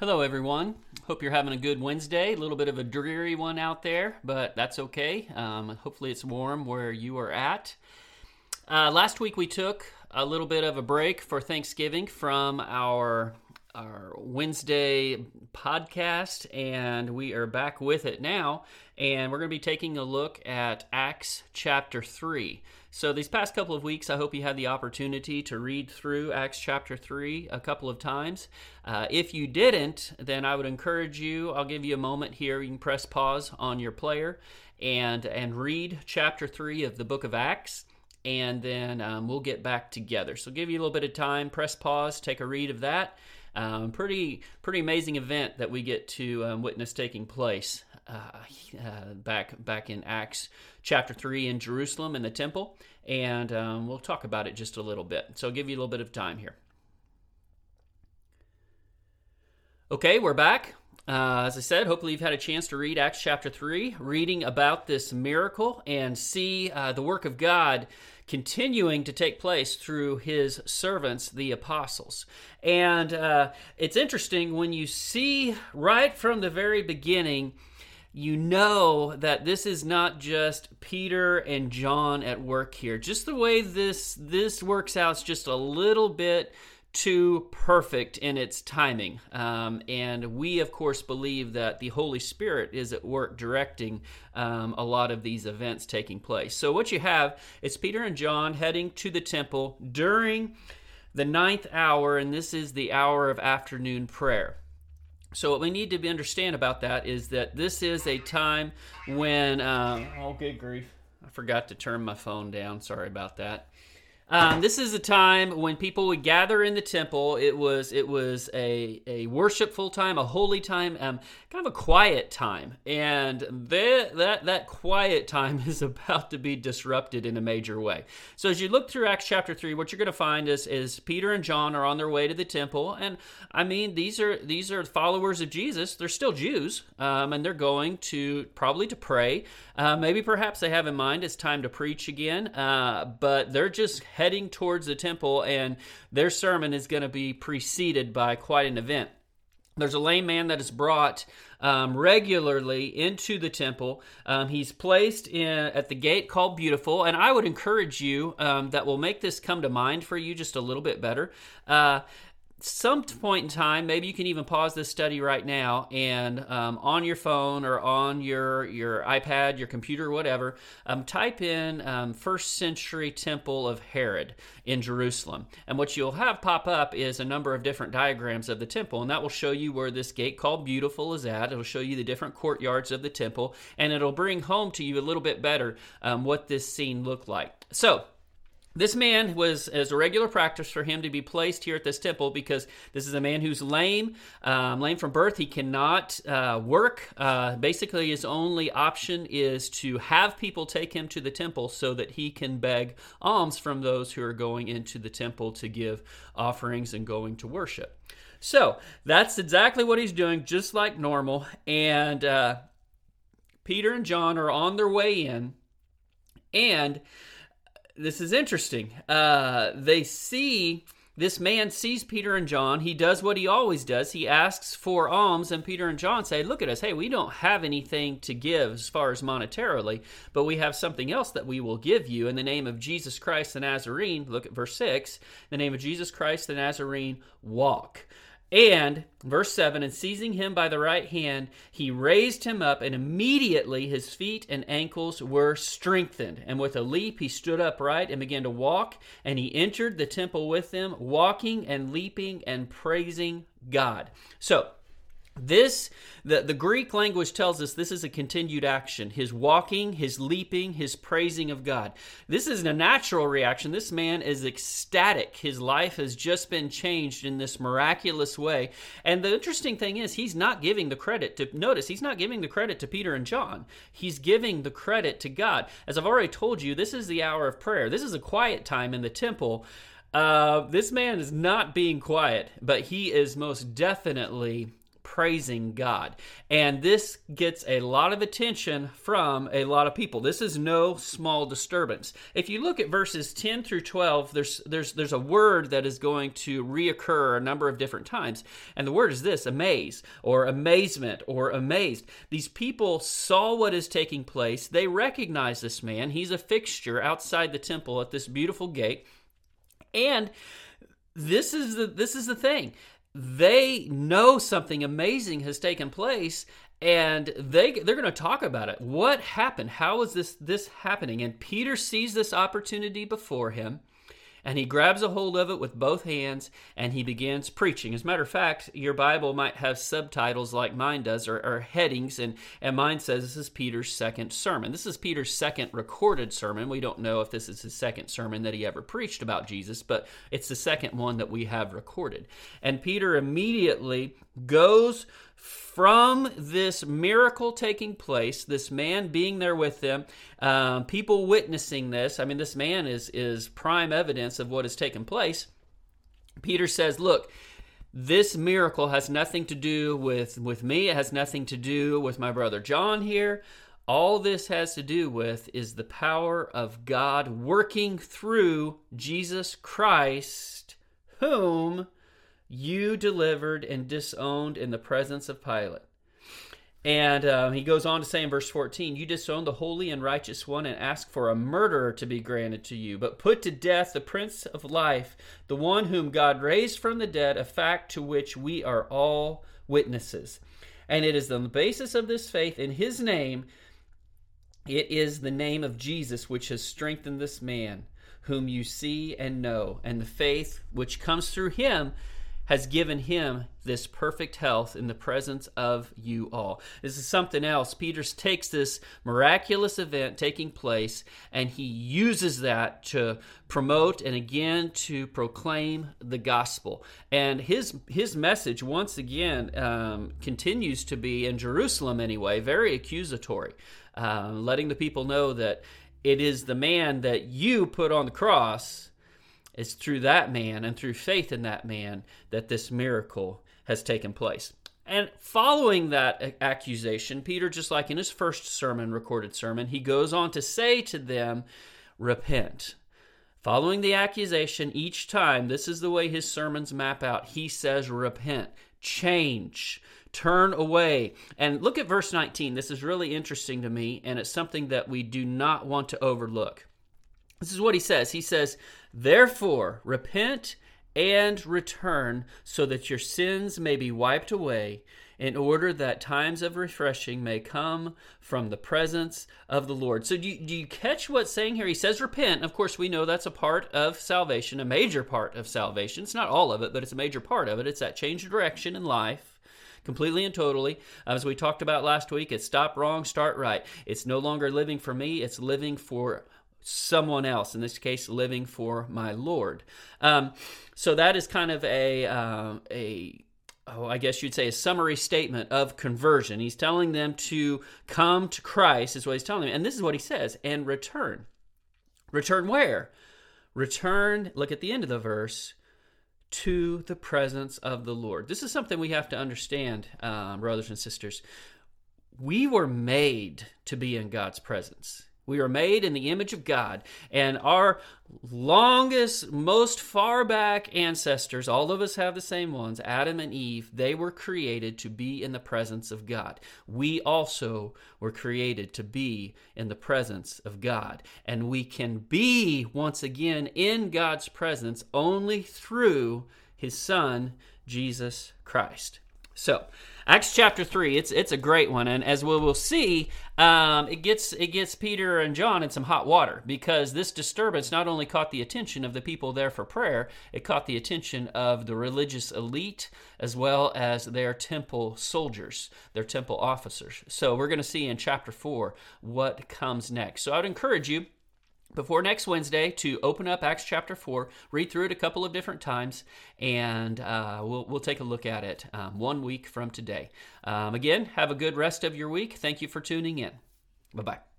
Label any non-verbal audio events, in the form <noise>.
Hello, everyone. Hope you're having a good Wednesday. A little bit of a dreary one out there, but that's okay. Um, hopefully, it's warm where you are at. Uh, last week, we took a little bit of a break for Thanksgiving from our our Wednesday podcast, and we are back with it now. And we're going to be taking a look at Acts chapter 3. So, these past couple of weeks, I hope you had the opportunity to read through Acts chapter 3 a couple of times. Uh, if you didn't, then I would encourage you, I'll give you a moment here. You can press pause on your player and, and read chapter 3 of the book of Acts and then um, we'll get back together. So, give you a little bit of time, press pause, take a read of that. Um, pretty pretty amazing event that we get to um, witness taking place uh, uh, back back in Acts chapter three in Jerusalem in the temple, and um, we'll talk about it just a little bit. So I'll give you a little bit of time here. Okay, we're back. Uh, as I said, hopefully you've had a chance to read Acts chapter 3, reading about this miracle and see uh, the work of God continuing to take place through his servants, the apostles. And uh, it's interesting when you see right from the very beginning, you know that this is not just Peter and John at work here. Just the way this this works out is just a little bit too perfect in its timing. Um, and we, of course, believe that the Holy Spirit is at work directing um, a lot of these events taking place. So, what you have is Peter and John heading to the temple during the ninth hour, and this is the hour of afternoon prayer. So, what we need to understand about that is that this is a time when, uh, oh, good grief, I forgot to turn my phone down. Sorry about that. Um, this is a time when people would gather in the temple. It was it was a, a worshipful time, a holy time, um, kind of a quiet time, and that that that quiet time <laughs> is about to be disrupted in a major way. So as you look through Acts chapter three, what you're going to find is is Peter and John are on their way to the temple, and I mean these are these are followers of Jesus. They're still Jews, um, and they're going to probably to pray. Uh, maybe perhaps they have in mind it's time to preach again, uh, but they're just heading towards the temple, and their sermon is going to be preceded by quite an event. There's a lame man that is brought um, regularly into the temple. Um, he's placed in at the gate called Beautiful, and I would encourage you um, that will make this come to mind for you just a little bit better. Uh, some point in time, maybe you can even pause this study right now and um, on your phone or on your your iPad, your computer, whatever, um, type in um, first century Temple of Herod in Jerusalem. And what you'll have pop up is a number of different diagrams of the temple, and that will show you where this gate called Beautiful is at. It'll show you the different courtyards of the temple, and it'll bring home to you a little bit better um, what this scene looked like. So, this man was as a regular practice for him to be placed here at this temple because this is a man who's lame, um, lame from birth. He cannot uh, work. Uh, basically, his only option is to have people take him to the temple so that he can beg alms from those who are going into the temple to give offerings and going to worship. So that's exactly what he's doing, just like normal. And uh, Peter and John are on their way in, and this is interesting. Uh, they see this man sees Peter and John. He does what he always does. He asks for alms, and Peter and John say, Look at us. Hey, we don't have anything to give as far as monetarily, but we have something else that we will give you in the name of Jesus Christ the Nazarene. Look at verse 6. In the name of Jesus Christ the Nazarene, walk. And, verse 7, and seizing him by the right hand, he raised him up, and immediately his feet and ankles were strengthened. And with a leap, he stood upright and began to walk, and he entered the temple with them, walking and leaping and praising God. So, this the, the greek language tells us this is a continued action. His walking his leaping his praising of god. This is a natural reaction. This man is ecstatic. His life has just been changed in this miraculous way. And the interesting thing is he's not giving the credit to notice he's not giving the credit to peter and john. He's giving the credit to god. As i've already told you this is the hour of prayer. This is a quiet time in the temple. Uh, this man is not being quiet but he is most definitely praising God. And this gets a lot of attention from a lot of people. This is no small disturbance. If you look at verses 10 through 12, there's there's there's a word that is going to reoccur a number of different times. And the word is this, amaze or amazement or amazed. These people saw what is taking place. They recognize this man. He's a fixture outside the temple at this beautiful gate. And this is the this is the thing they know something amazing has taken place and they they're going to talk about it. What happened? How is this this happening? And peter sees this opportunity before him and he grabs a hold of it with both hands and he begins preaching. As a matter of fact, your Bible might have subtitles like mine does or, or, headings, and, and mine says this is Peter's second sermon. This is Peter's second recorded sermon. We don't know if this is his second sermon that he ever preached about Jesus, but it's the second one that we have recorded. And Peter immediately goes from this miracle taking place, this man being there with them, um, people witnessing this. I mean, this man is is prime evidence of what has taken place. Peter says, "Look." This miracle has nothing to do with, with me. It has nothing to do with my brother John here. All this has to do with is the power of God working through Jesus Christ, whom you delivered and disowned in the presence of Pilate. And uh, he goes on to say in verse 14, You disowned the holy and righteous one and asked for a murderer to be granted to you, but put to death the Prince of Life, the one whom God raised from the dead, a fact to which we are all witnesses. And it is on the basis of this faith in his name, it is the name of Jesus which has strengthened this man, whom you see and know, and the faith which comes through him has given him this perfect health in the presence of you all. This is something else. Peter takes this miraculous event taking place and he uses that to promote and again to proclaim the gospel. And his his message once again um, continues to be in Jerusalem anyway, very accusatory, uh, letting the people know that it is the man that you put on the cross it's through that man and through faith in that man that this miracle has taken place. And following that accusation, Peter, just like in his first sermon, recorded sermon, he goes on to say to them, Repent. Following the accusation, each time, this is the way his sermons map out. He says, Repent, change, turn away. And look at verse 19. This is really interesting to me, and it's something that we do not want to overlook. This is what he says. He says, Therefore, repent and return so that your sins may be wiped away, in order that times of refreshing may come from the presence of the Lord. So, do you, do you catch what's saying here? He says, Repent. Of course, we know that's a part of salvation, a major part of salvation. It's not all of it, but it's a major part of it. It's that change of direction in life completely and totally. As we talked about last week, it's stop wrong, start right. It's no longer living for me, it's living for someone else, in this case, living for my Lord. Um, so that is kind of a, uh, a oh, I guess you'd say a summary statement of conversion. He's telling them to come to Christ, is what he's telling them. And this is what he says, and return. Return where? Return, look at the end of the verse, to the presence of the Lord. This is something we have to understand, um, brothers and sisters. We were made to be in God's presence. We are made in the image of God. And our longest, most far back ancestors, all of us have the same ones, Adam and Eve, they were created to be in the presence of God. We also were created to be in the presence of God. And we can be, once again, in God's presence only through his Son, Jesus Christ. So, Acts chapter three, it's it's a great one, and as we will see, um, it gets it gets Peter and John in some hot water because this disturbance not only caught the attention of the people there for prayer, it caught the attention of the religious elite as well as their temple soldiers, their temple officers. So we're going to see in chapter four what comes next. So I'd encourage you before next Wednesday to open up Acts chapter 4, read through it a couple of different times, and uh, we'll, we'll take a look at it um, one week from today. Um, again, have a good rest of your week. Thank you for tuning in. Bye bye.